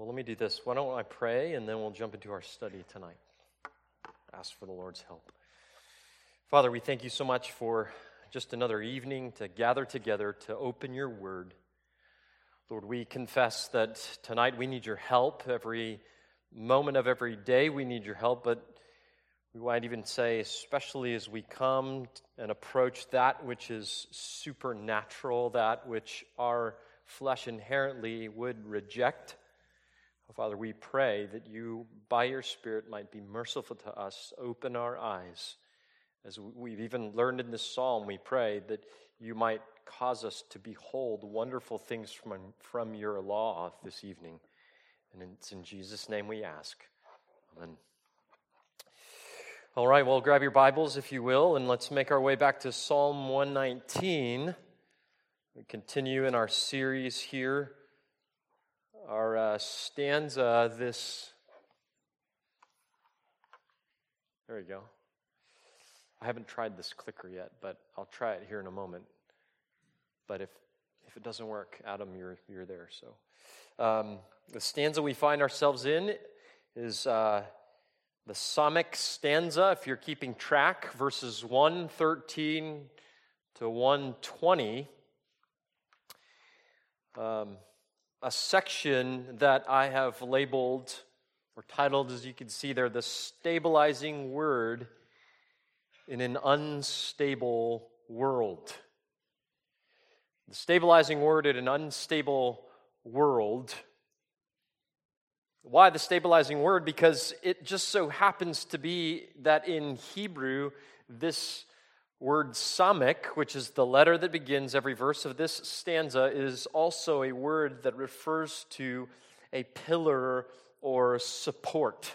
Well, let me do this. Why don't I pray and then we'll jump into our study tonight? Ask for the Lord's help. Father, we thank you so much for just another evening to gather together to open your word. Lord, we confess that tonight we need your help. Every moment of every day we need your help, but we might even say, especially as we come and approach that which is supernatural, that which our flesh inherently would reject. Oh, Father, we pray that you, by your Spirit, might be merciful to us, open our eyes. As we've even learned in this psalm, we pray that you might cause us to behold wonderful things from, from your law this evening. And it's in Jesus' name we ask. Amen. All right, well, grab your Bibles, if you will, and let's make our way back to Psalm 119. We continue in our series here our uh, stanza this. There we go. I haven't tried this clicker yet, but I'll try it here in a moment. But if if it doesn't work, Adam, you're you're there. So um, the stanza we find ourselves in is uh, the Samekh stanza. If you're keeping track, verses one thirteen to one twenty. Um, a section that I have labeled or titled, as you can see there, the stabilizing word in an unstable world. The stabilizing word in an unstable world. Why the stabilizing word? Because it just so happens to be that in Hebrew, this word samekh, which is the letter that begins every verse of this stanza, is also a word that refers to a pillar or support.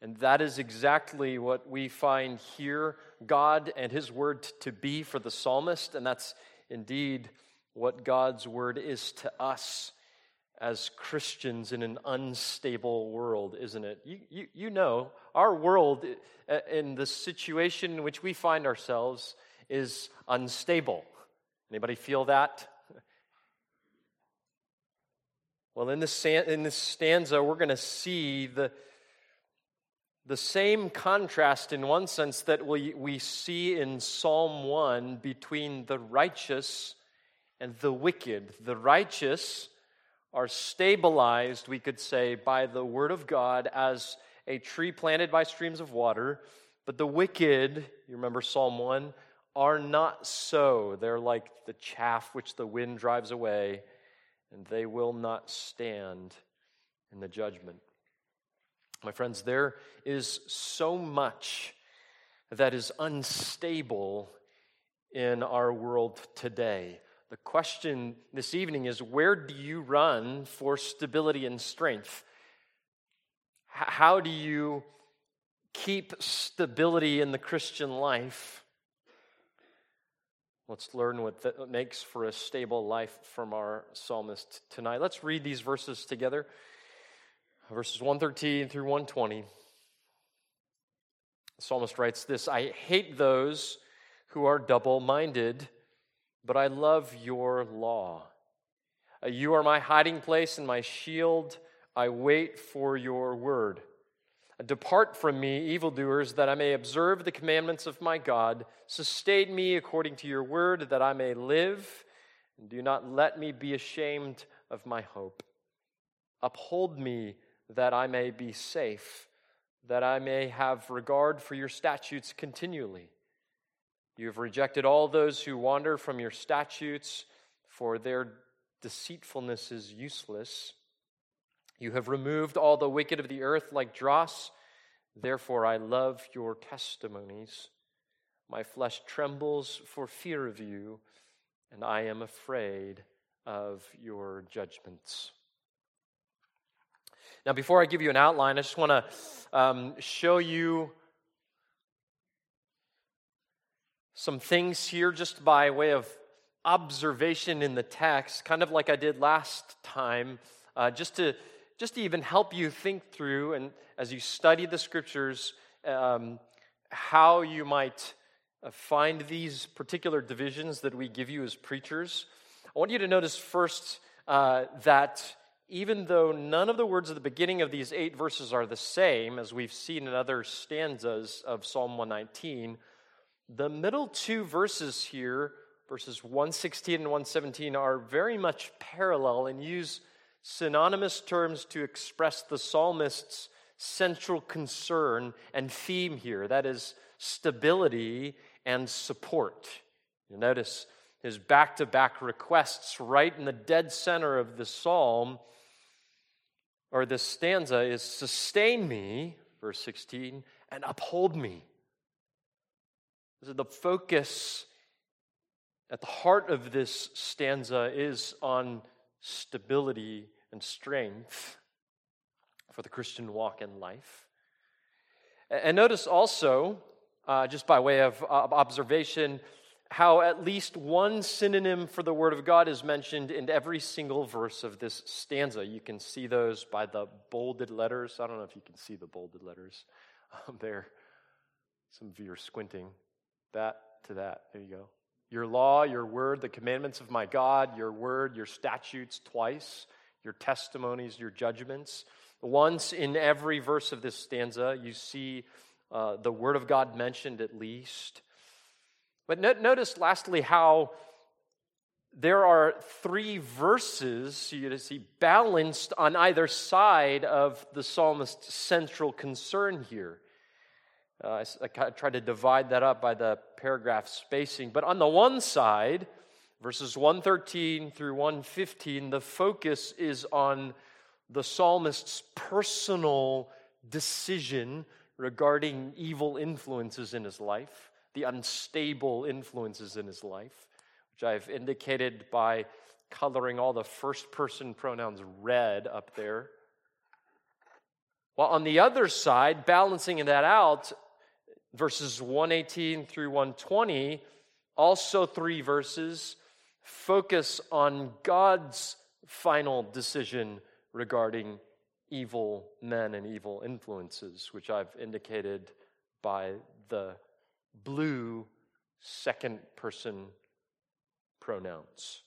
And that is exactly what we find here God and His word to be for the psalmist, and that's indeed what God's word is to us as Christians in an unstable world, isn't it? You, you, you know, our world uh, in the situation in which we find ourselves is unstable. Anybody feel that? Well, in this, in this stanza, we're going to see the, the same contrast in one sense that we, we see in Psalm 1 between the righteous and the wicked. The righteous are stabilized, we could say, by the word of God as a tree planted by streams of water. But the wicked, you remember Psalm 1, are not so. They're like the chaff which the wind drives away, and they will not stand in the judgment. My friends, there is so much that is unstable in our world today. The question this evening is where do you run for stability and strength? How do you keep stability in the Christian life? Let's learn what that makes for a stable life from our psalmist tonight. Let's read these verses together. Verses 113 through 120. The psalmist writes this I hate those who are double minded but I love your law. Uh, you are my hiding place and my shield. I wait for your word. Depart from me, evildoers, that I may observe the commandments of my God. Sustain me according to your word, that I may live. Do not let me be ashamed of my hope. Uphold me, that I may be safe, that I may have regard for your statutes continually. You have rejected all those who wander from your statutes, for their deceitfulness is useless. You have removed all the wicked of the earth like dross. Therefore, I love your testimonies. My flesh trembles for fear of you, and I am afraid of your judgments. Now, before I give you an outline, I just want to um, show you some things here just by way of observation in the text, kind of like I did last time, uh, just to just to even help you think through and as you study the scriptures, um, how you might uh, find these particular divisions that we give you as preachers. I want you to notice first uh, that even though none of the words at the beginning of these eight verses are the same, as we've seen in other stanzas of Psalm 119, the middle two verses here, verses 116 and 117, are very much parallel and use synonymous terms to express the psalmist's central concern and theme here that is, stability and support. You notice his back to back requests right in the dead center of the psalm or this stanza is sustain me, verse 16, and uphold me. So the focus at the heart of this stanza is on stability and strength for the Christian walk in life. And notice also, uh, just by way of observation, how at least one synonym for the Word of God is mentioned in every single verse of this stanza. You can see those by the bolded letters. I don't know if you can see the bolded letters um, there. Some of you are squinting. That to that. There you go. Your law, your word, the commandments of my God, your word, your statutes twice, your testimonies, your judgments. Once in every verse of this stanza, you see uh, the word of God mentioned at least. But no- notice, lastly, how there are three verses you see balanced on either side of the psalmist's central concern here. Uh, I, I tried to divide that up by the paragraph spacing. But on the one side, verses 113 through 115, the focus is on the psalmist's personal decision regarding evil influences in his life the unstable influences in his life, which I've indicated by coloring all the first person pronouns red up there. While on the other side, balancing that out, verses 118 through 120, also three verses, focus on God's final decision regarding evil men and evil influences, which I've indicated by the blue second person pronouns.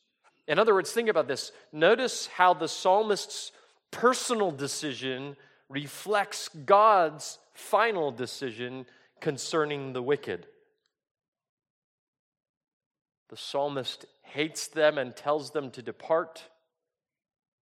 In other words, think about this. Notice how the psalmist's personal decision reflects God's final decision concerning the wicked. The psalmist hates them and tells them to depart,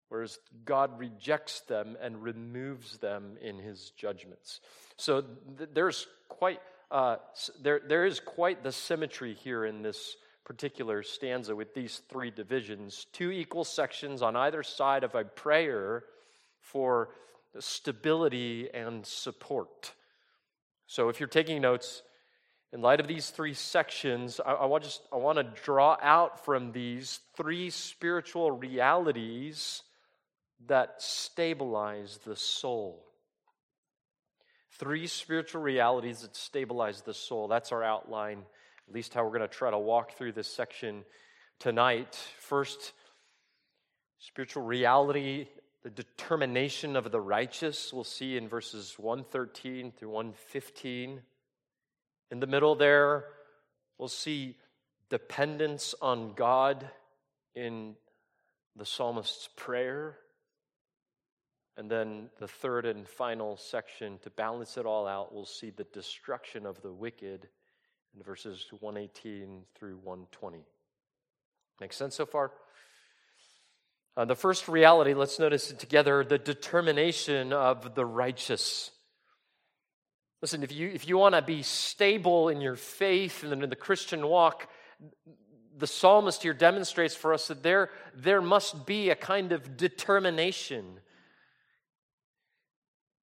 whereas God rejects them and removes them in his judgments. So th- there's quite uh, there, there is quite the symmetry here in this particular stanza with these three divisions two equal sections on either side of a prayer for stability and support. So, if you're taking notes, in light of these three sections, I, I, want, just, I want to draw out from these three spiritual realities that stabilize the soul. Three spiritual realities that stabilize the soul. That's our outline, at least how we're going to try to walk through this section tonight. First, spiritual reality, the determination of the righteous, we'll see in verses 113 through 115. In the middle there, we'll see dependence on God in the psalmist's prayer. And then the third and final section, to balance it all out, we'll see the destruction of the wicked in verses 118 through 120. Make sense so far? Uh, the first reality, let's notice it together the determination of the righteous. Listen, if you, if you want to be stable in your faith and in the Christian walk, the psalmist here demonstrates for us that there, there must be a kind of determination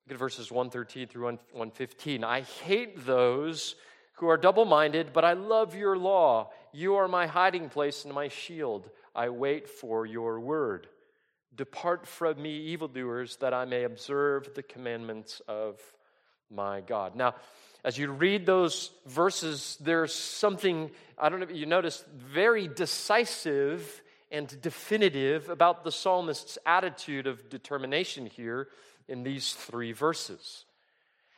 Look at verses 113 through 115. I hate those who are double minded, but I love your law. You are my hiding place and my shield. I wait for your word. Depart from me, evildoers, that I may observe the commandments of my God. Now, as you read those verses, there's something, I don't know if you noticed, very decisive and definitive about the psalmist's attitude of determination here in these three verses.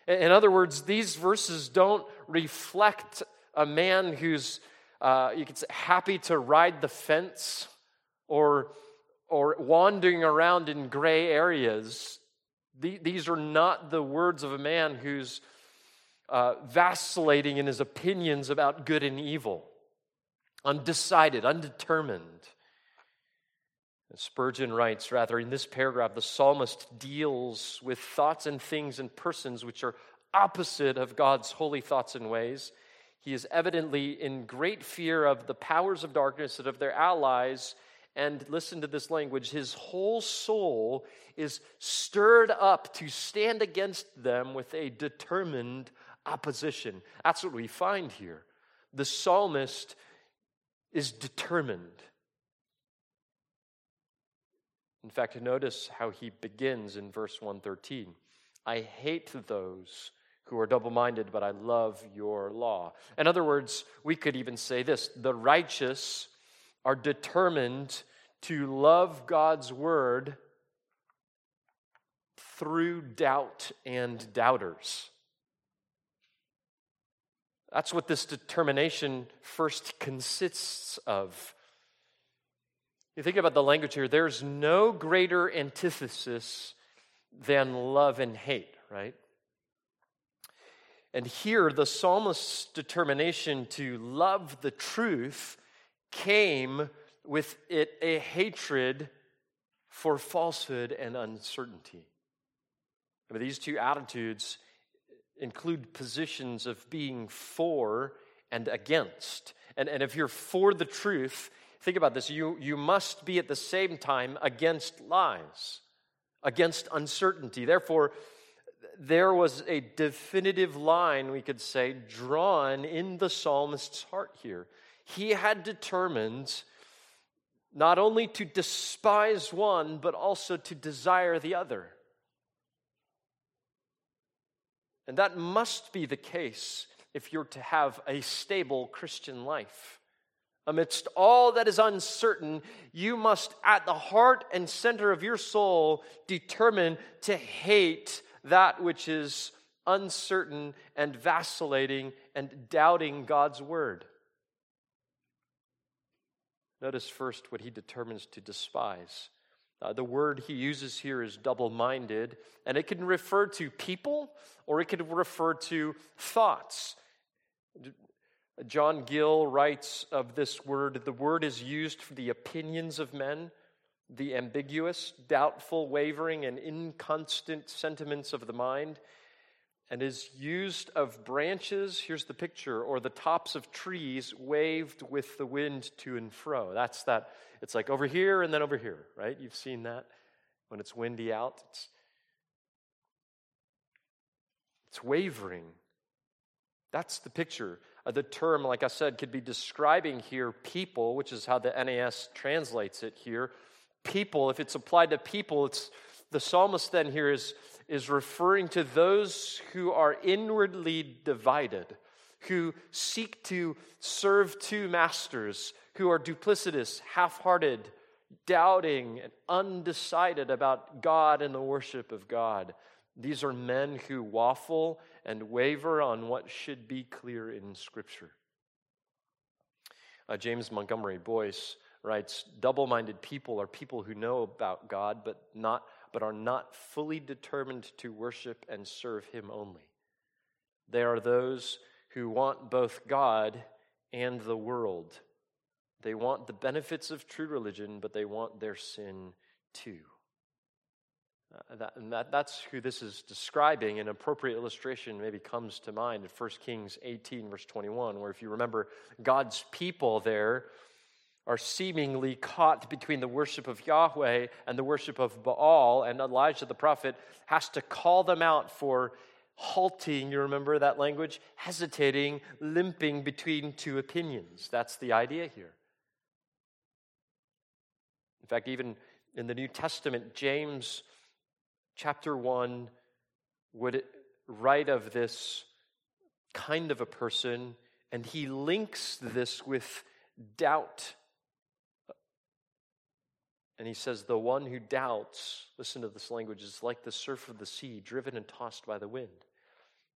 In other words, these verses don't reflect a man who's, uh, you could say, happy to ride the fence or or wandering around in gray areas. These are not the words of a man who's uh, vacillating in his opinions about good and evil, undecided, undetermined. Spurgeon writes, rather, in this paragraph, the psalmist deals with thoughts and things and persons which are opposite of God's holy thoughts and ways. He is evidently in great fear of the powers of darkness and of their allies. And listen to this language his whole soul is stirred up to stand against them with a determined opposition. That's what we find here. The psalmist is determined. In fact, notice how he begins in verse 113. I hate those who are double minded, but I love your law. In other words, we could even say this the righteous are determined to love God's word through doubt and doubters. That's what this determination first consists of. You think about the language here, there's no greater antithesis than love and hate, right? And here, the psalmist's determination to love the truth came with it a hatred for falsehood and uncertainty. I mean, these two attitudes include positions of being for and against. And, and if you're for the truth, Think about this. You, you must be at the same time against lies, against uncertainty. Therefore, there was a definitive line, we could say, drawn in the psalmist's heart here. He had determined not only to despise one, but also to desire the other. And that must be the case if you're to have a stable Christian life. Amidst all that is uncertain, you must, at the heart and center of your soul, determine to hate that which is uncertain and vacillating and doubting God's word. Notice first what he determines to despise. Uh, the word he uses here is double minded, and it can refer to people or it could refer to thoughts. John Gill writes of this word the word is used for the opinions of men, the ambiguous, doubtful, wavering, and inconstant sentiments of the mind, and is used of branches, here's the picture, or the tops of trees waved with the wind to and fro. That's that, it's like over here and then over here, right? You've seen that when it's windy out. It's, it's wavering. That's the picture. Uh, the term, like I said, could be describing here people, which is how the NAS translates it here. People, if it's applied to people, it's the psalmist then here is, is referring to those who are inwardly divided, who seek to serve two masters, who are duplicitous, half hearted, doubting, and undecided about God and the worship of God. These are men who waffle and waver on what should be clear in Scripture. Uh, James Montgomery Boice writes Double minded people are people who know about God, but, not, but are not fully determined to worship and serve Him only. They are those who want both God and the world. They want the benefits of true religion, but they want their sin too. Uh, that, and that, that's who this is describing. An appropriate illustration maybe comes to mind in 1 Kings 18, verse 21, where if you remember, God's people there are seemingly caught between the worship of Yahweh and the worship of Baal, and Elijah the prophet has to call them out for halting, you remember that language? Hesitating, limping between two opinions. That's the idea here. In fact, even in the New Testament, James chapter 1 would write of this kind of a person, and he links this with doubt. And he says, The one who doubts, listen to this language, is like the surf of the sea, driven and tossed by the wind.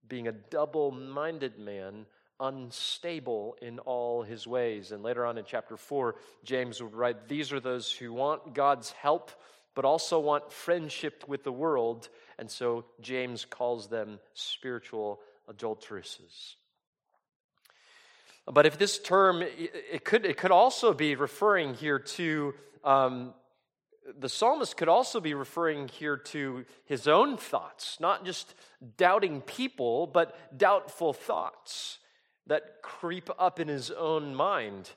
Being a double minded man, unstable in all his ways. And later on in chapter 4, James would write, These are those who want God's help, but also want friendship with the world. And so James calls them spiritual adulteresses. But if this term, it could, it could also be referring here to, um, the psalmist could also be referring here to his own thoughts, not just doubting people, but doubtful thoughts that creep up in his own mind,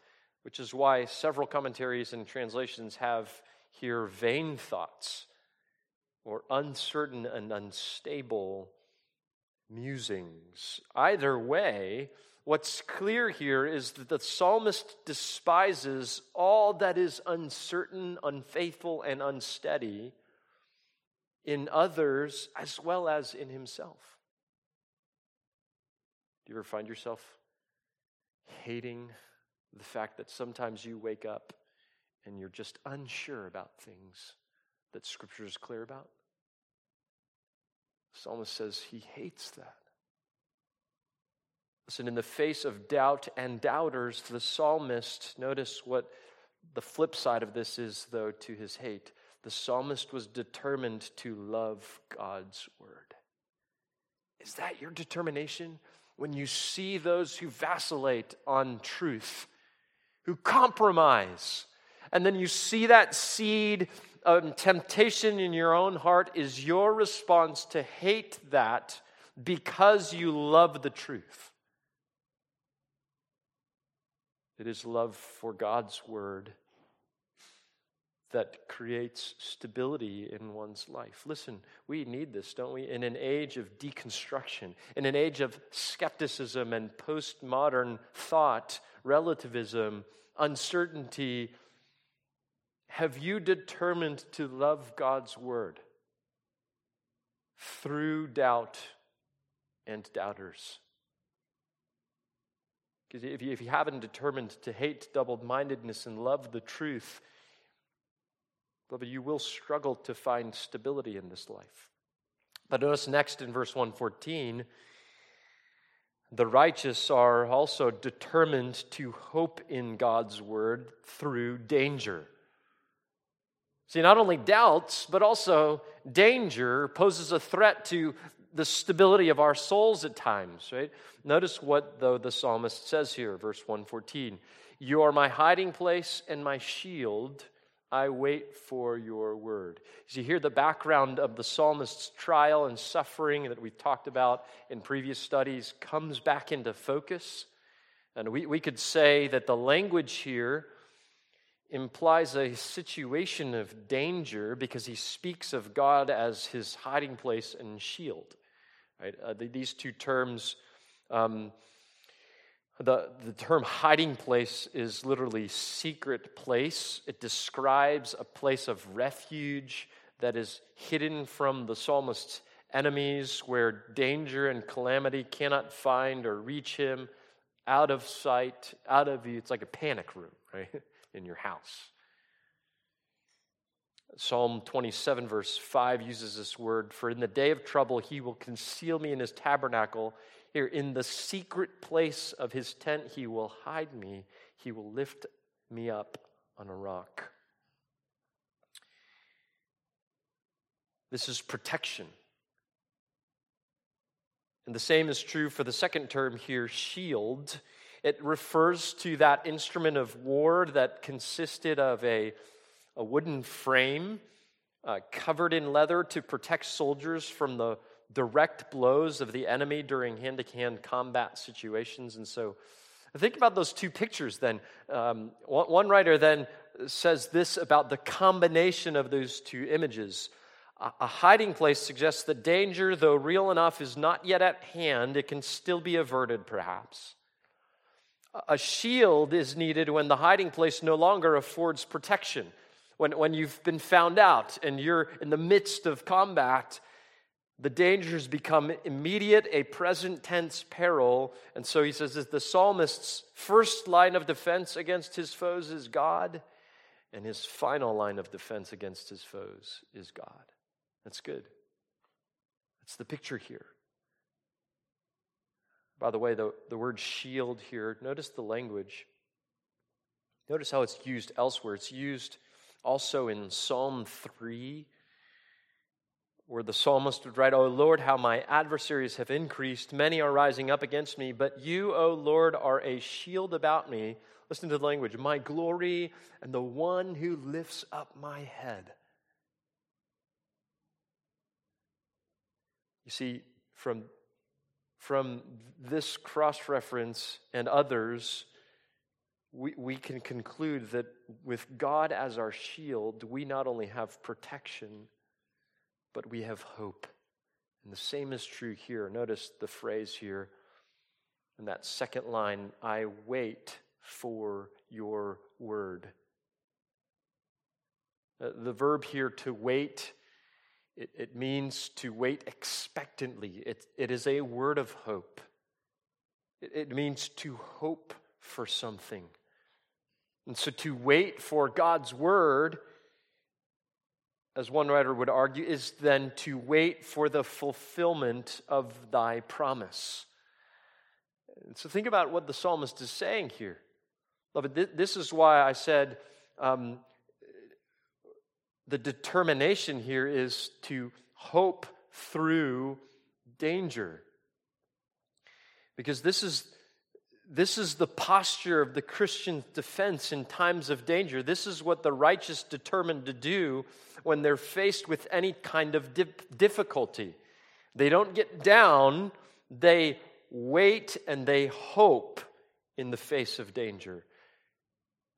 which is why several commentaries and translations have here vain thoughts or uncertain and unstable musings. Either way, what's clear here is that the psalmist despises all that is uncertain, unfaithful, and unsteady in others as well as in himself. Do you ever find yourself hating the fact that sometimes you wake up and you're just unsure about things that Scripture is clear about? The psalmist says he hates that. Listen, in the face of doubt and doubters, the psalmist, notice what the flip side of this is, though, to his hate. The psalmist was determined to love God's word. Is that your determination? When you see those who vacillate on truth, who compromise, and then you see that seed of temptation in your own heart, is your response to hate that because you love the truth? It is love for God's word that creates stability in one's life. Listen, we need this, don't we? In an age of deconstruction, in an age of skepticism and postmodern thought, relativism, uncertainty, have you determined to love God's word through doubt and doubters? Because if you, if you haven't determined to hate double mindedness and love the truth, beloved, you will struggle to find stability in this life. But notice next in verse 114, the righteous are also determined to hope in God's word through danger. See, not only doubts, but also danger poses a threat to the stability of our souls at times, right? Notice what, though, the psalmist says here, verse 114 You are my hiding place and my shield. I wait for your word. As you hear the background of the psalmist's trial and suffering that we've talked about in previous studies comes back into focus. And we, we could say that the language here implies a situation of danger because he speaks of God as his hiding place and shield. Right? Uh, the, these two terms, um, the, the term hiding place is literally secret place. It describes a place of refuge that is hidden from the psalmist's enemies, where danger and calamity cannot find or reach him, out of sight, out of view. It's like a panic room, right, in your house. Psalm 27, verse 5 uses this word For in the day of trouble, he will conceal me in his tabernacle. Here, in the secret place of his tent, he will hide me. He will lift me up on a rock. This is protection. And the same is true for the second term here, shield. It refers to that instrument of war that consisted of a a wooden frame uh, covered in leather to protect soldiers from the direct blows of the enemy during hand to hand combat situations. And so, think about those two pictures then. Um, one, one writer then says this about the combination of those two images. A hiding place suggests that danger, though real enough, is not yet at hand. It can still be averted, perhaps. A shield is needed when the hiding place no longer affords protection. When, when you've been found out and you're in the midst of combat, the dangers become immediate, a present tense peril. And so he says that the psalmist's first line of defense against his foes is God, and his final line of defense against his foes is God. That's good. That's the picture here. By the way, the, the word shield here, notice the language. Notice how it's used elsewhere. It's used also in Psalm 3, where the psalmist would write, O Lord, how my adversaries have increased. Many are rising up against me, but you, O Lord, are a shield about me. Listen to the language my glory and the one who lifts up my head. You see, from, from this cross reference and others, we, we can conclude that with God as our shield, we not only have protection, but we have hope. And the same is true here. Notice the phrase here in that second line I wait for your word. Uh, the verb here to wait, it, it means to wait expectantly. It, it is a word of hope. It, it means to hope for something. And so to wait for God's word, as one writer would argue, is then to wait for the fulfillment of thy promise. And so think about what the psalmist is saying here. Beloved, this is why I said um, the determination here is to hope through danger. Because this is, this is the posture of the Christian's defense in times of danger. This is what the righteous determine to do when they're faced with any kind of difficulty. They don't get down, they wait and they hope in the face of danger.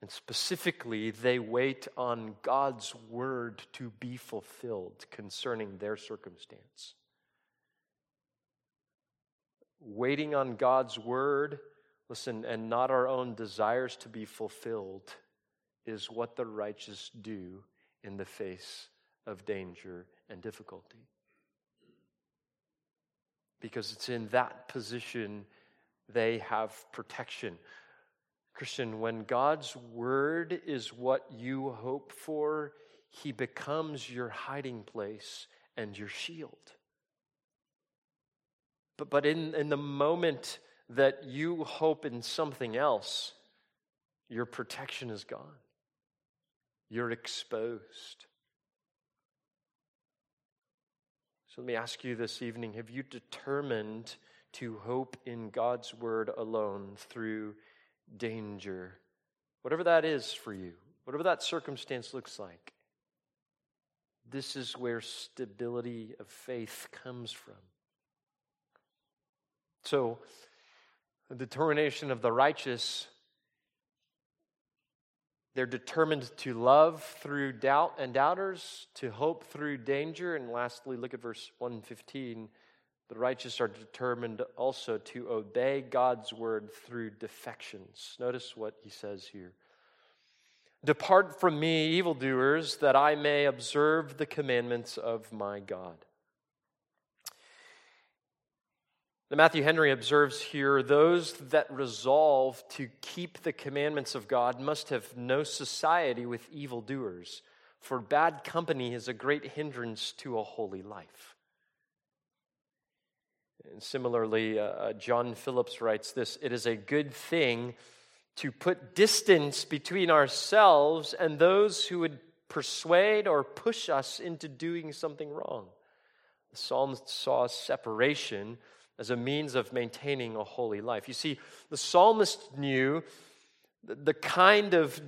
And specifically, they wait on God's word to be fulfilled concerning their circumstance. Waiting on God's word, listen, and not our own desires to be fulfilled is what the righteous do in the face of danger and difficulty. Because it's in that position they have protection. Christian, when God's word is what you hope for, he becomes your hiding place and your shield. But, but in, in the moment that you hope in something else, your protection is gone. You're exposed. So let me ask you this evening have you determined to hope in God's word alone through danger, whatever that is for you, whatever that circumstance looks like. This is where stability of faith comes from. So, the determination of the righteous, they're determined to love through doubt and doubters, to hope through danger. And lastly, look at verse 115 the righteous are determined also to obey God's word through defections. Notice what he says here. Depart from me, evildoers, that I may observe the commandments of my God. The Matthew Henry observes here those that resolve to keep the commandments of God must have no society with evildoers, for bad company is a great hindrance to a holy life. And similarly, uh, uh, John Phillips writes this It is a good thing to put distance between ourselves and those who would persuade or push us into doing something wrong. The psalmist saw separation as a means of maintaining a holy life. You see, the psalmist knew the kind of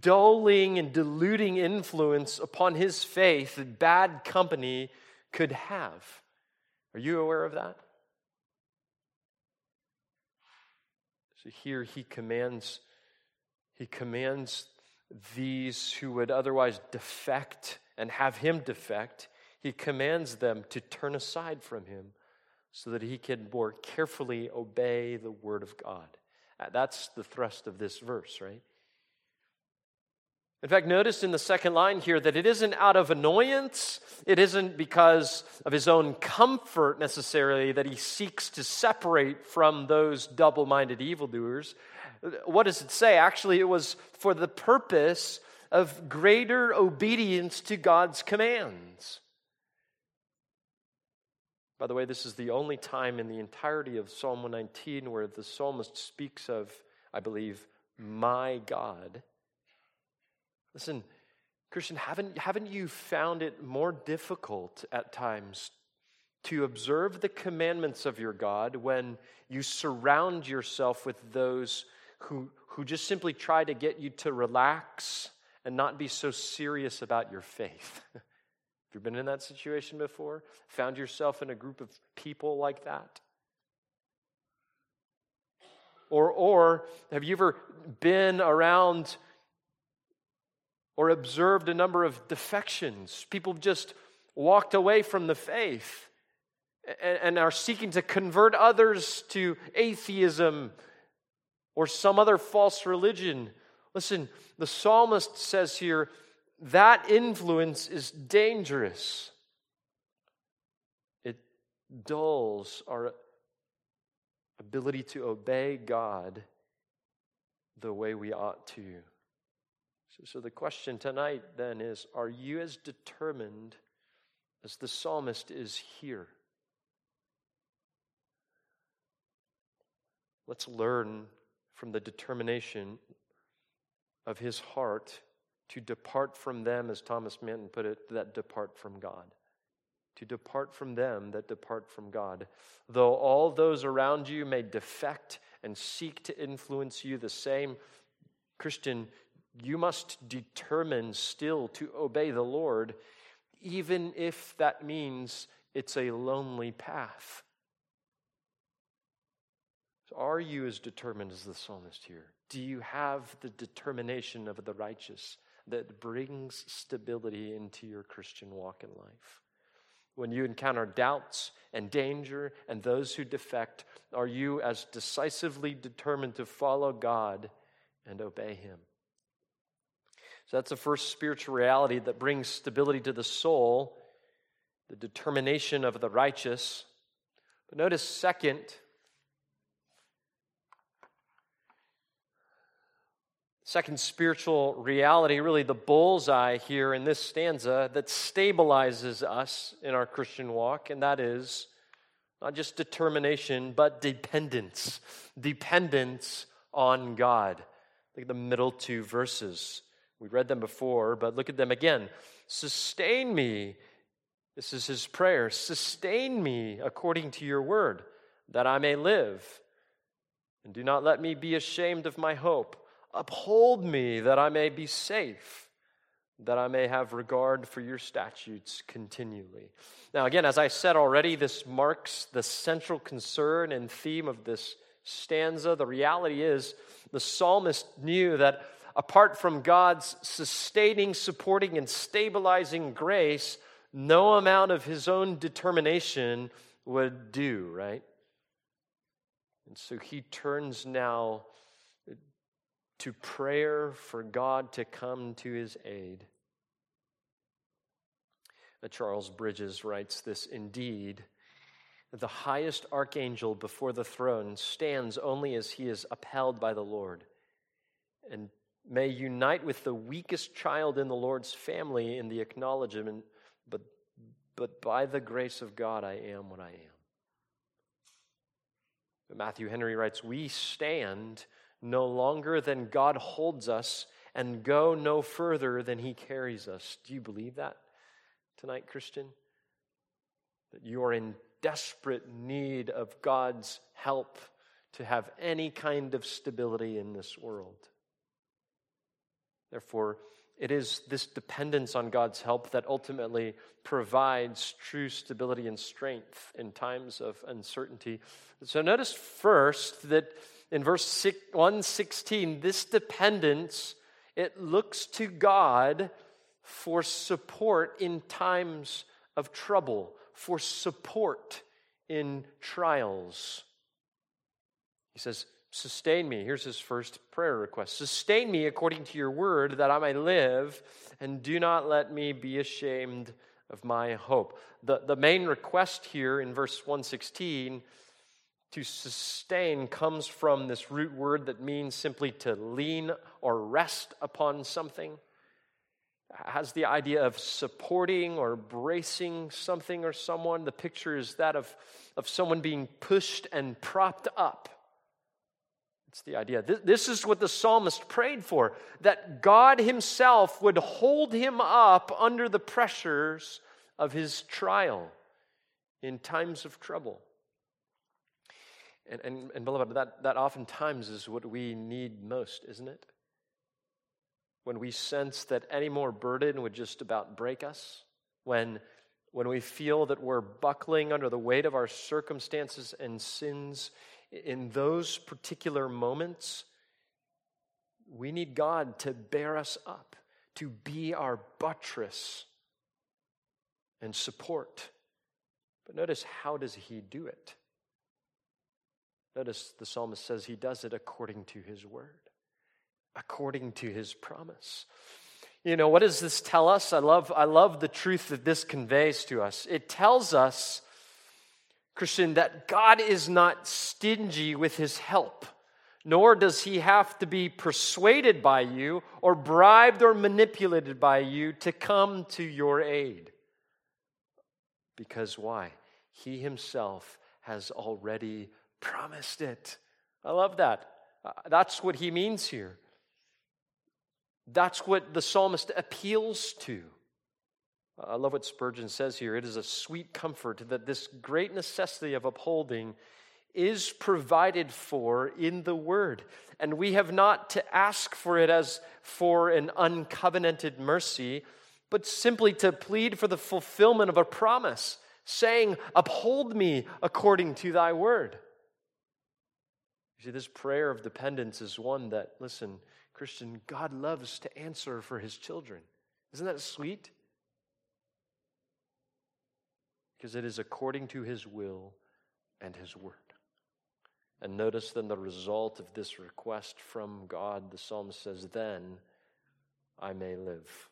dulling and diluting influence upon his faith that bad company could have. Are you aware of that? So here he commands he commands these who would otherwise defect and have him defect, he commands them to turn aside from him so that he can more carefully obey the word of God. Uh, that's the thrust of this verse, right? In fact, notice in the second line here that it isn't out of annoyance, it isn't because of his own comfort necessarily that he seeks to separate from those double minded evildoers. What does it say? Actually, it was for the purpose of greater obedience to God's commands. By the way, this is the only time in the entirety of Psalm 119 where the psalmist speaks of, I believe, my God. Listen, Christian, haven't, haven't you found it more difficult at times to observe the commandments of your God when you surround yourself with those who, who just simply try to get you to relax and not be so serious about your faith? Have you been in that situation before? Found yourself in a group of people like that? Or, or have you ever been around or observed a number of defections? People just walked away from the faith and, and are seeking to convert others to atheism or some other false religion. Listen, the psalmist says here that influence is dangerous. It dulls our ability to obey God the way we ought to. So, so, the question tonight then is Are you as determined as the psalmist is here? Let's learn from the determination of his heart to depart from them, as Thomas Manton put it, that depart from God. To depart from them that depart from God. Though all those around you may defect and seek to influence you the same, Christian, you must determine still to obey the Lord, even if that means it's a lonely path. So are you as determined as the psalmist here? Do you have the determination of the righteous that brings stability into your Christian walk in life? When you encounter doubts and danger and those who defect, are you as decisively determined to follow God and obey Him? So that's the first spiritual reality that brings stability to the soul, the determination of the righteous. But notice, second, Second spiritual reality, really the bullseye here in this stanza that stabilizes us in our Christian walk, and that is not just determination, but dependence. Dependence on God. Look at the middle two verses. We read them before, but look at them again. Sustain me. This is his prayer. Sustain me according to your word, that I may live. And do not let me be ashamed of my hope. Uphold me that I may be safe, that I may have regard for your statutes continually. Now, again, as I said already, this marks the central concern and theme of this stanza. The reality is, the psalmist knew that apart from God's sustaining, supporting, and stabilizing grace, no amount of his own determination would do, right? And so he turns now to prayer for God to come to his aid. Uh, Charles Bridges writes this Indeed, the highest archangel before the throne stands only as he is upheld by the Lord, and may unite with the weakest child in the Lord's family in the acknowledgement, but, but by the grace of God, I am what I am. Matthew Henry writes, We stand no longer than God holds us and go no further than he carries us. Do you believe that tonight, Christian? That you are in desperate need of God's help to have any kind of stability in this world. Therefore, it is this dependence on God's help that ultimately provides true stability and strength in times of uncertainty. So, notice first that in verse 116, this dependence, it looks to God for support in times of trouble, for support in trials. He says, Sustain me. Here's his first prayer request Sustain me according to your word, that I may live, and do not let me be ashamed of my hope. The, the main request here in verse 116 to sustain comes from this root word that means simply to lean or rest upon something. has the idea of supporting or bracing something or someone. The picture is that of, of someone being pushed and propped up. It's the idea. This is what the psalmist prayed for that God Himself would hold him up under the pressures of his trial in times of trouble. And, and, and beloved, that, that oftentimes is what we need most, isn't it? When we sense that any more burden would just about break us, when, when we feel that we're buckling under the weight of our circumstances and sins, in those particular moments, we need God to bear us up, to be our buttress and support. But notice how does he do it? Notice the psalmist says he does it according to his word, according to his promise. You know, what does this tell us? I love, I love the truth that this conveys to us. It tells us, Christian, that God is not stingy with his help, nor does he have to be persuaded by you or bribed or manipulated by you to come to your aid. Because why? He himself has already promised it. I love that. Uh, that's what he means here. That's what the psalmist appeals to. I love what Spurgeon says here. It is a sweet comfort that this great necessity of upholding is provided for in the Word. And we have not to ask for it as for an uncovenanted mercy, but simply to plead for the fulfillment of a promise, saying, Uphold me according to thy word. You see, this prayer of dependence is one that, listen, Christian, God loves to answer for his children. Isn't that sweet? Because it is according to his will and his word. And notice then the result of this request from God. The psalmist says, Then I may live.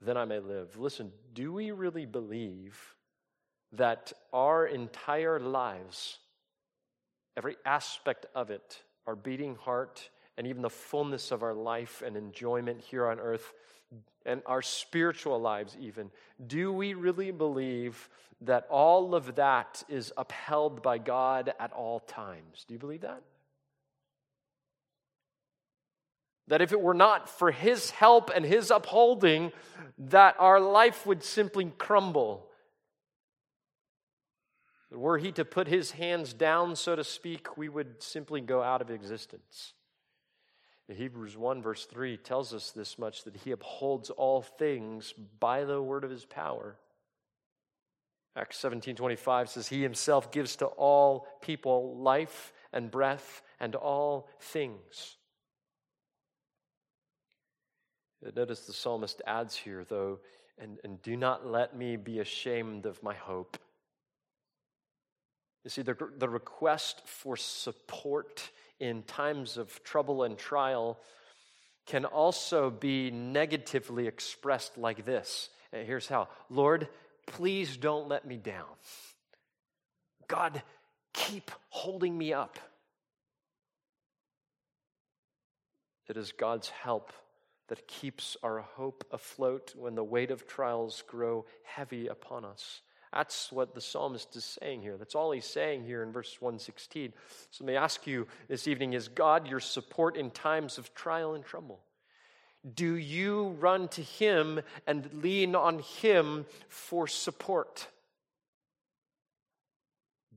Then I may live. Listen, do we really believe that our entire lives every aspect of it, our beating heart, and even the fullness of our life and enjoyment here on earth, and our spiritual lives, even, do we really believe that all of that is upheld by God at all times? Do you believe that? That if it were not for His help and His upholding, that our life would simply crumble were he to put his hands down, so to speak, we would simply go out of existence. The Hebrews 1, verse 3 tells us this much that he upholds all things by the word of his power. Acts 17 25 says, He himself gives to all people life and breath and all things. Uh, notice the psalmist adds here, though, and, and do not let me be ashamed of my hope. You see, the, the request for support in times of trouble and trial can also be negatively expressed like this. And here's how Lord, please don't let me down. God, keep holding me up. It is God's help that keeps our hope afloat when the weight of trials grow heavy upon us. That's what the psalmist is saying here. That's all he's saying here in verse 116. So let me ask you this evening is God your support in times of trial and trouble? Do you run to him and lean on him for support?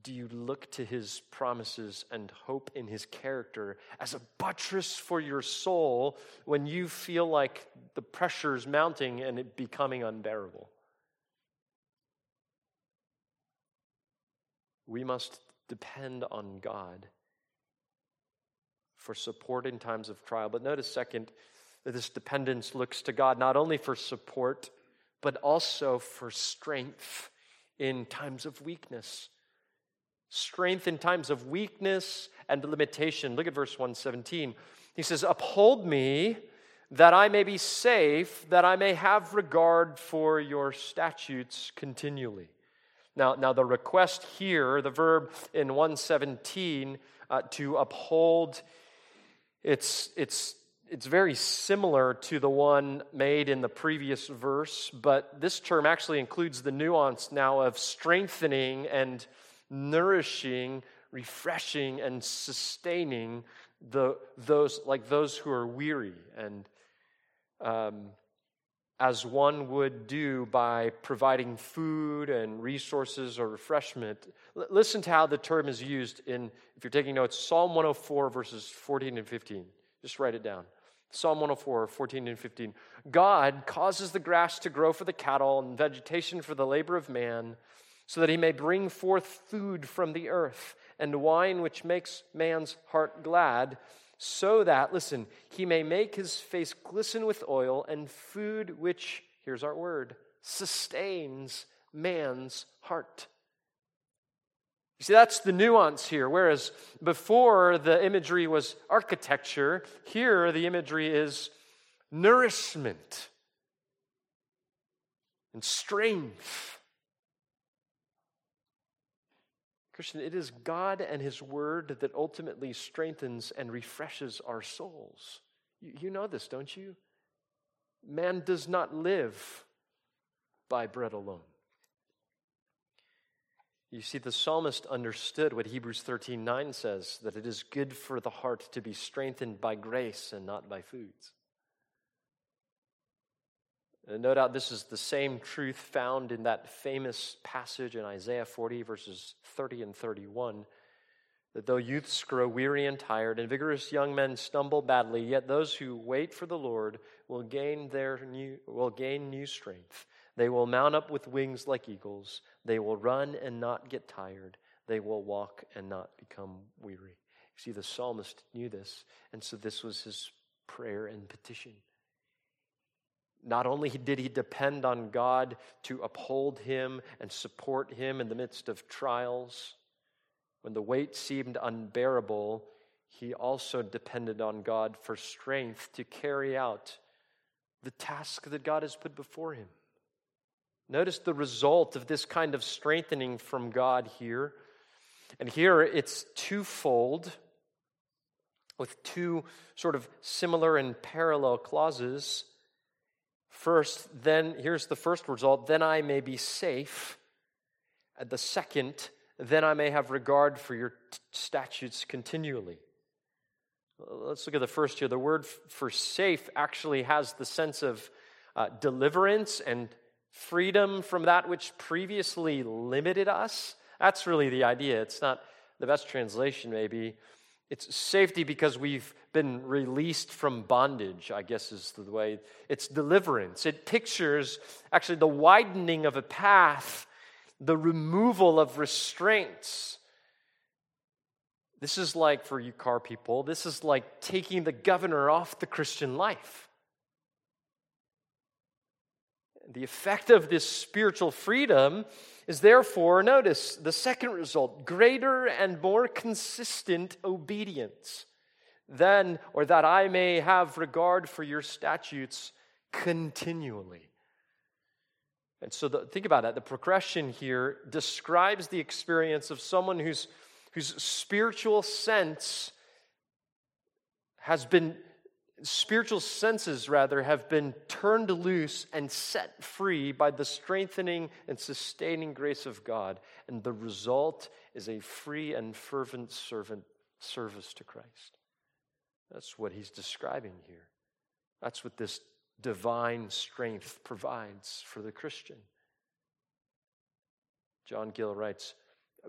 Do you look to his promises and hope in his character as a buttress for your soul when you feel like the pressure is mounting and it becoming unbearable? We must depend on God for support in times of trial. But notice, second, that this dependence looks to God not only for support, but also for strength in times of weakness. Strength in times of weakness and limitation. Look at verse 117. He says, Uphold me that I may be safe, that I may have regard for your statutes continually. Now, now the request here, the verb in 117, uh, to uphold, it's, it's, it's very similar to the one made in the previous verse, but this term actually includes the nuance now of strengthening and nourishing, refreshing, and sustaining the, those, like those who are weary and um, as one would do by providing food and resources or refreshment. L- listen to how the term is used in, if you're taking notes, Psalm 104, verses 14 and 15. Just write it down. Psalm 104, 14 and 15. God causes the grass to grow for the cattle and vegetation for the labor of man, so that he may bring forth food from the earth and wine which makes man's heart glad so that, listen, he may make his face glisten with oil and food which, here's our word, sustains man's heart. You see, that's the nuance here. Whereas before the imagery was architecture, here the imagery is nourishment and strength. Christian, it is God and His Word that ultimately strengthens and refreshes our souls. You, you know this, don't you? Man does not live by bread alone. You see, the psalmist understood what Hebrews 13 9 says that it is good for the heart to be strengthened by grace and not by foods. And no doubt this is the same truth found in that famous passage in Isaiah 40, verses 30 and 31. That though youths grow weary and tired, and vigorous young men stumble badly, yet those who wait for the Lord will gain, their new, will gain new strength. They will mount up with wings like eagles. They will run and not get tired. They will walk and not become weary. You see, the psalmist knew this, and so this was his prayer and petition. Not only did he depend on God to uphold him and support him in the midst of trials, when the weight seemed unbearable, he also depended on God for strength to carry out the task that God has put before him. Notice the result of this kind of strengthening from God here. And here it's twofold, with two sort of similar and parallel clauses. First, then, here's the first result then I may be safe. And the second, then I may have regard for your t- statutes continually. Let's look at the first here. The word f- for safe actually has the sense of uh, deliverance and freedom from that which previously limited us. That's really the idea. It's not the best translation, maybe. It's safety because we've been released from bondage, I guess is the way. It's deliverance. It pictures actually the widening of a path, the removal of restraints. This is like, for you car people, this is like taking the governor off the Christian life. The effect of this spiritual freedom is therefore, notice the second result greater and more consistent obedience then, or that I may have regard for your statutes continually. And so, the, think about that. The progression here describes the experience of someone whose, whose spiritual sense has been spiritual senses, rather, have been turned loose and set free by the strengthening and sustaining grace of God. And the result is a free and fervent servant service to Christ. That's what he's describing here. That's what this divine strength provides for the Christian. John Gill writes,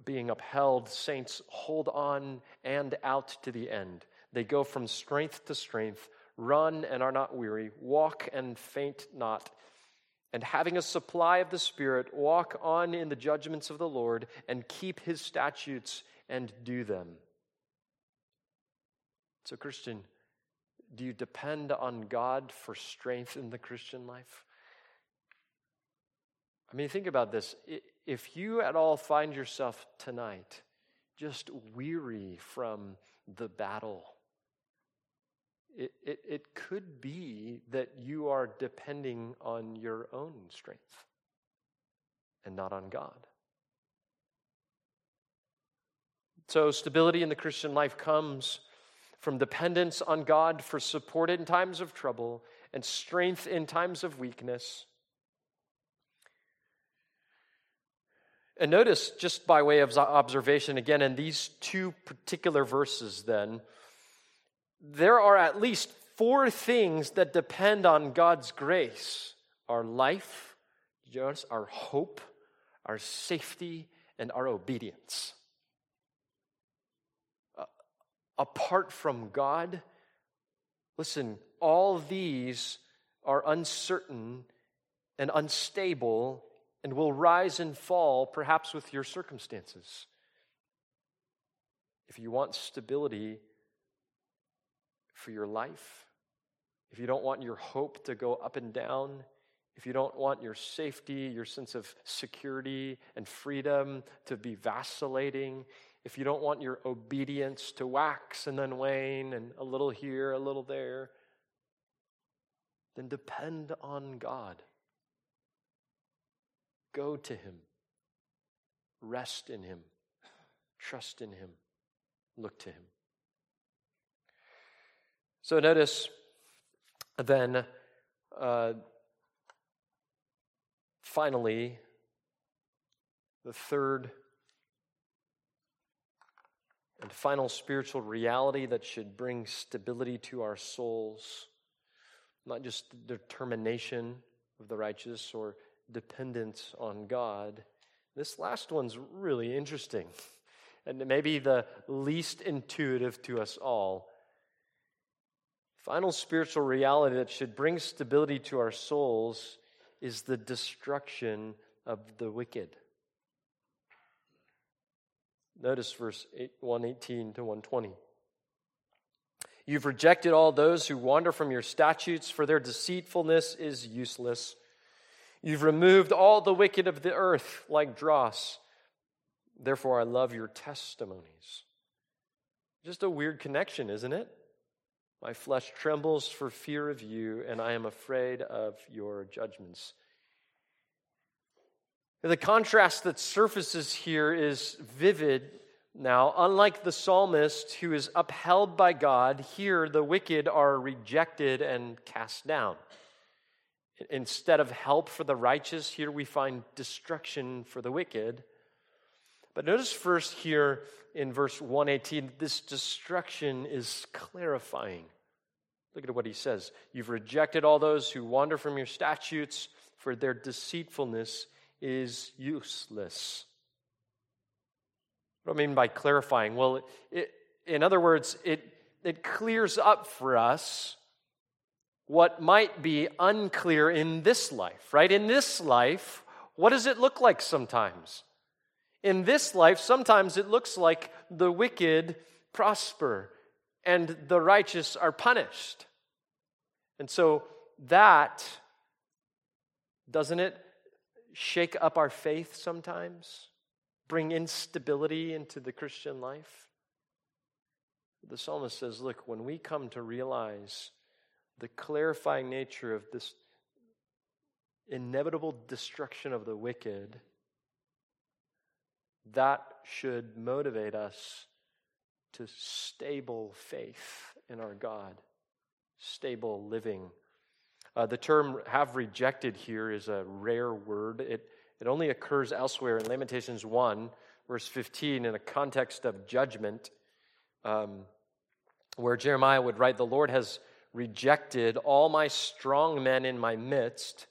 being upheld, saints hold on and out to the end. They go from strength to strength, run and are not weary, walk and faint not. And having a supply of the Spirit, walk on in the judgments of the Lord and keep his statutes and do them. So, Christian, do you depend on God for strength in the Christian life? I mean, think about this. If you at all find yourself tonight just weary from the battle, it, it, it could be that you are depending on your own strength and not on God. So, stability in the Christian life comes from dependence on God for support in times of trouble and strength in times of weakness. And notice, just by way of observation, again, in these two particular verses, then, there are at least four things that depend on God's grace our life, yours, our hope, our safety, and our obedience. Uh, apart from God, listen, all these are uncertain and unstable and will rise and fall, perhaps with your circumstances. If you want stability for your life, if you don't want your hope to go up and down, if you don't want your safety, your sense of security and freedom to be vacillating, if you don't want your obedience to wax and then wane and a little here, a little there, then depend on God. Go to Him. Rest in Him. Trust in Him. Look to Him. So notice then, uh, finally, the third and final spiritual reality that should bring stability to our souls, not just determination of the righteous or dependence on God. This last one's really interesting and maybe the least intuitive to us all. Final spiritual reality that should bring stability to our souls is the destruction of the wicked. Notice verse 8, 118 to 120. You've rejected all those who wander from your statutes, for their deceitfulness is useless. You've removed all the wicked of the earth like dross. Therefore, I love your testimonies. Just a weird connection, isn't it? My flesh trembles for fear of you, and I am afraid of your judgments. The contrast that surfaces here is vivid now. Unlike the psalmist who is upheld by God, here the wicked are rejected and cast down. Instead of help for the righteous, here we find destruction for the wicked. But notice first here in verse 118, this destruction is clarifying. Look at what he says. You've rejected all those who wander from your statutes, for their deceitfulness is useless. What do I mean by clarifying? Well, it, in other words, it, it clears up for us what might be unclear in this life, right? In this life, what does it look like sometimes? In this life, sometimes it looks like the wicked prosper and the righteous are punished. And so that, doesn't it shake up our faith sometimes? Bring instability into the Christian life? The psalmist says, Look, when we come to realize the clarifying nature of this inevitable destruction of the wicked, that should motivate us to stable faith in our God, stable living. Uh, the term have rejected here is a rare word. It, it only occurs elsewhere in Lamentations 1, verse 15, in a context of judgment, um, where Jeremiah would write, The Lord has rejected all my strong men in my midst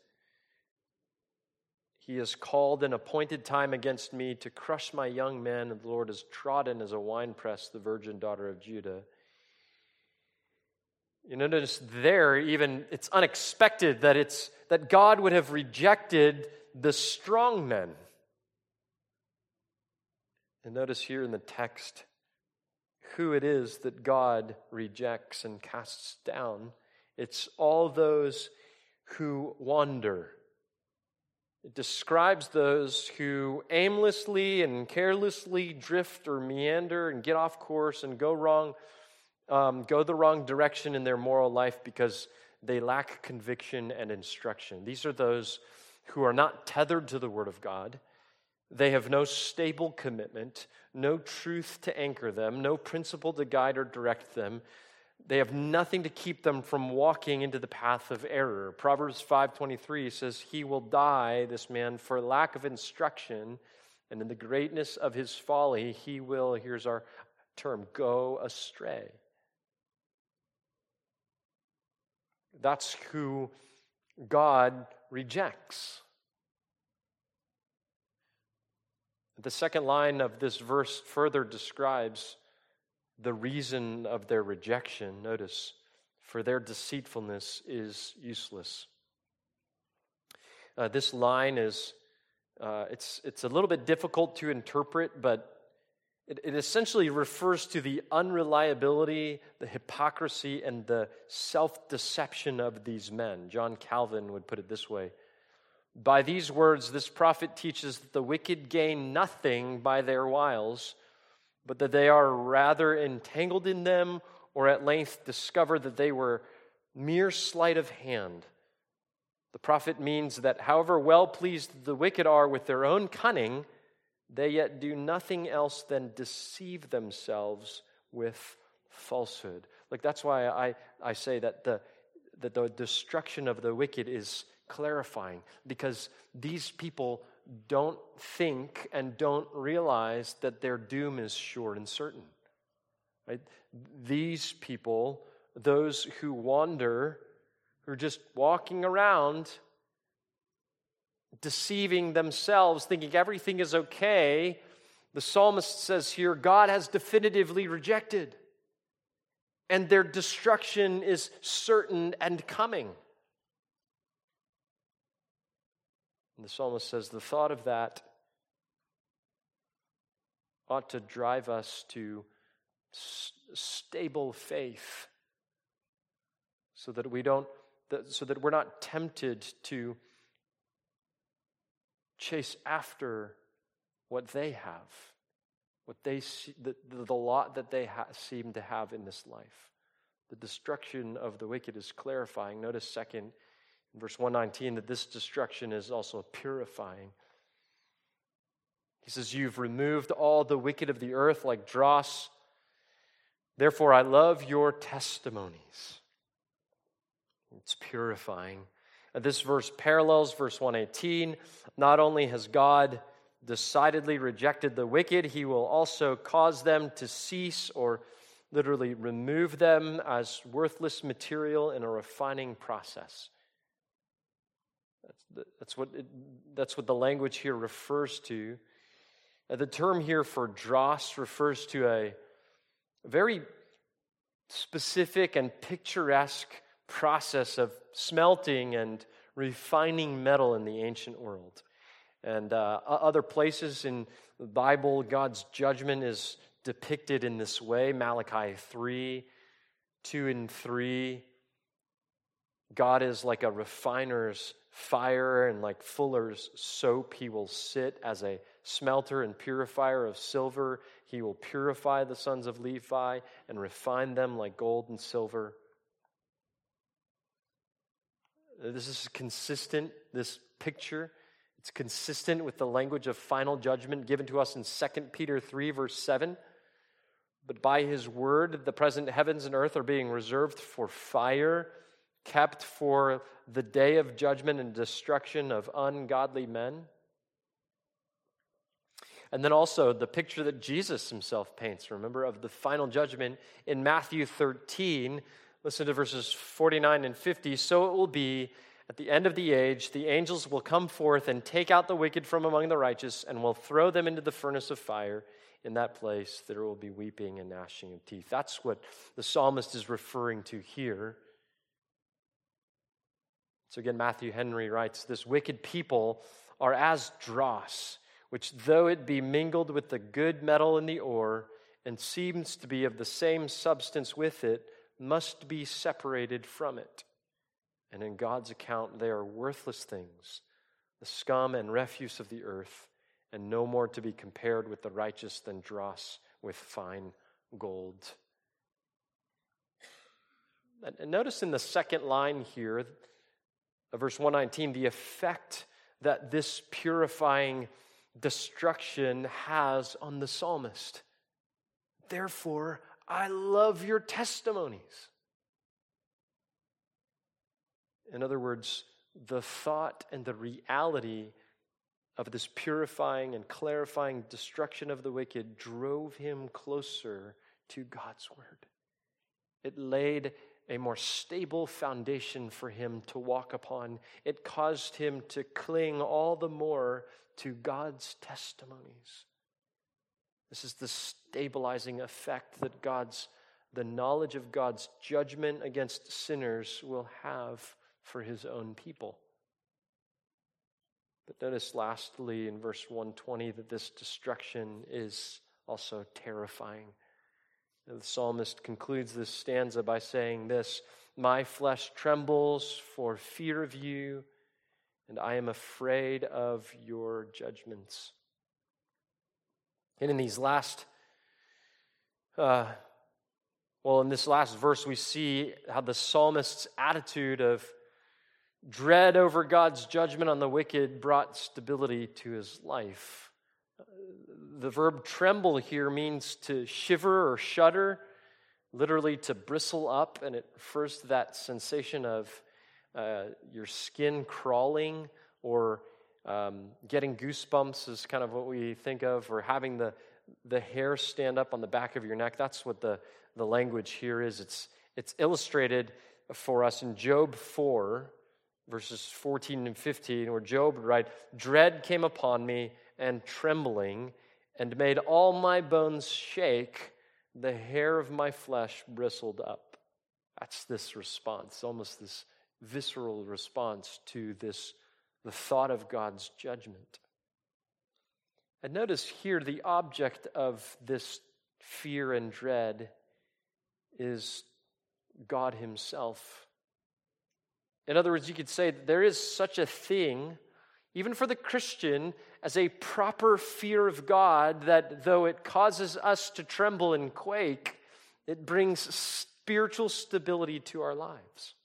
he has called an appointed time against me to crush my young men, and the Lord has trodden as a winepress the virgin daughter of Judah. You notice there, even it's unexpected that it's that God would have rejected the strong men. And notice here in the text who it is that God rejects and casts down. It's all those who wander it describes those who aimlessly and carelessly drift or meander and get off course and go wrong, um, go the wrong direction in their moral life because they lack conviction and instruction. These are those who are not tethered to the Word of God. They have no stable commitment, no truth to anchor them, no principle to guide or direct them. They have nothing to keep them from walking into the path of error. Proverbs 5:23 says, "He will die, this man, for lack of instruction, and in the greatness of his folly he will, here's our term, go astray." That's who God rejects. The second line of this verse further describes the reason of their rejection. Notice, for their deceitfulness is useless. Uh, this line is uh, it's, it's a little bit difficult to interpret, but it, it essentially refers to the unreliability, the hypocrisy, and the self deception of these men. John Calvin would put it this way by these words, this prophet teaches that the wicked gain nothing by their wiles, but that they are rather entangled in them, or at length discover that they were mere sleight of hand. The prophet means that however well pleased the wicked are with their own cunning, they yet do nothing else than deceive themselves with falsehood. Like that's why I, I say that the, that the destruction of the wicked is clarifying because these people don't think and don't realize that their doom is sure and certain. Right? These people, those who wander, who are just walking around, deceiving themselves, thinking everything is okay, the psalmist says here God has definitively rejected, and their destruction is certain and coming. And the psalmist says the thought of that ought to drive us to stable faith so that we don't so that we're not tempted to chase after what they have what they see, the, the lot that they ha- seem to have in this life. The destruction of the wicked is clarifying. Notice second verse 119 that this destruction is also purifying. He says, You've removed all the wicked of the earth like dross. Therefore, I love your testimonies. It's purifying. This verse parallels verse 118. Not only has God decidedly rejected the wicked, he will also cause them to cease or literally remove them as worthless material in a refining process. That's, that's, what, it, that's what the language here refers to. Uh, the term here for dross refers to a very specific and picturesque process of smelting and refining metal in the ancient world. And uh, other places in the Bible, God's judgment is depicted in this way Malachi 3, 2 and 3. God is like a refiner's fire and like fuller's soap. He will sit as a smelter and purifier of silver. He will purify the sons of Levi and refine them like gold and silver. This is consistent, this picture. It's consistent with the language of final judgment given to us in 2 Peter 3, verse 7. But by his word, the present heavens and earth are being reserved for fire kept for the day of judgment and destruction of ungodly men. And then also the picture that Jesus himself paints, remember, of the final judgment in Matthew 13. Listen to verses 49 and 50. So it will be at the end of the age, the angels will come forth and take out the wicked from among the righteous and will throw them into the furnace of fire. In that place, there will be weeping and gnashing of teeth. That's what the psalmist is referring to here. So again, Matthew Henry writes This wicked people are as dross, which though it be mingled with the good metal in the ore, and seems to be of the same substance with it, must be separated from it. And in God's account, they are worthless things, the scum and refuse of the earth, and no more to be compared with the righteous than dross with fine gold. And notice in the second line here, Uh, verse 119, the effect that this purifying destruction has on the psalmist. Therefore, I love your testimonies. In other words, the thought and the reality of this purifying and clarifying destruction of the wicked drove him closer to God's word. It laid a more stable foundation for him to walk upon. It caused him to cling all the more to God's testimonies. This is the stabilizing effect that God's the knowledge of God's judgment against sinners will have for his own people. But notice lastly in verse 120 that this destruction is also terrifying. The psalmist concludes this stanza by saying this My flesh trembles for fear of you, and I am afraid of your judgments. And in these last, uh, well, in this last verse, we see how the psalmist's attitude of Dread over God's judgment on the wicked brought stability to his life. The verb tremble here means to shiver or shudder, literally to bristle up, and it refers to that sensation of uh, your skin crawling or um, getting goosebumps, is kind of what we think of, or having the, the hair stand up on the back of your neck. That's what the, the language here is. It's, it's illustrated for us in Job 4 verses 14 and 15, where Job would write, Dread came upon me and trembling, and made all my bones shake. The hair of my flesh bristled up. That's this response, almost this visceral response to this, the thought of God's judgment. And notice here the object of this fear and dread is God Himself. In other words, you could say there is such a thing, even for the Christian, as a proper fear of God that though it causes us to tremble and quake, it brings spiritual stability to our lives.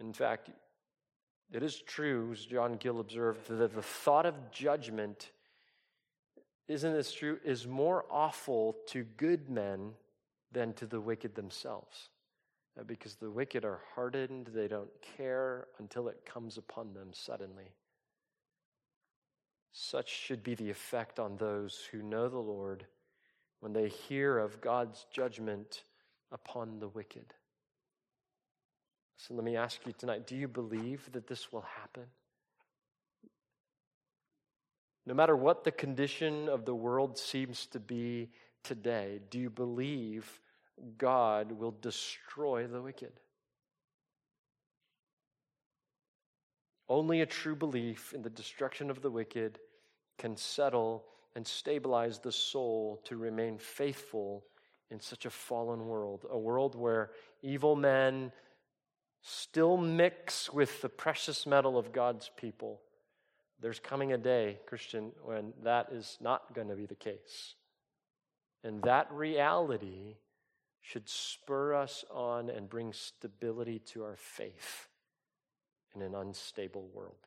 In fact, it is true, as John Gill observed, that the thought of judgment, isn't this true, is more awful to good men than to the wicked themselves. Uh, because the wicked are hardened, they don't care until it comes upon them suddenly. Such should be the effect on those who know the Lord when they hear of God's judgment upon the wicked. So let me ask you tonight do you believe that this will happen? No matter what the condition of the world seems to be today, do you believe God will destroy the wicked. Only a true belief in the destruction of the wicked can settle and stabilize the soul to remain faithful in such a fallen world, a world where evil men still mix with the precious metal of God's people. There's coming a day, Christian, when that is not going to be the case. And that reality should spur us on and bring stability to our faith in an unstable world.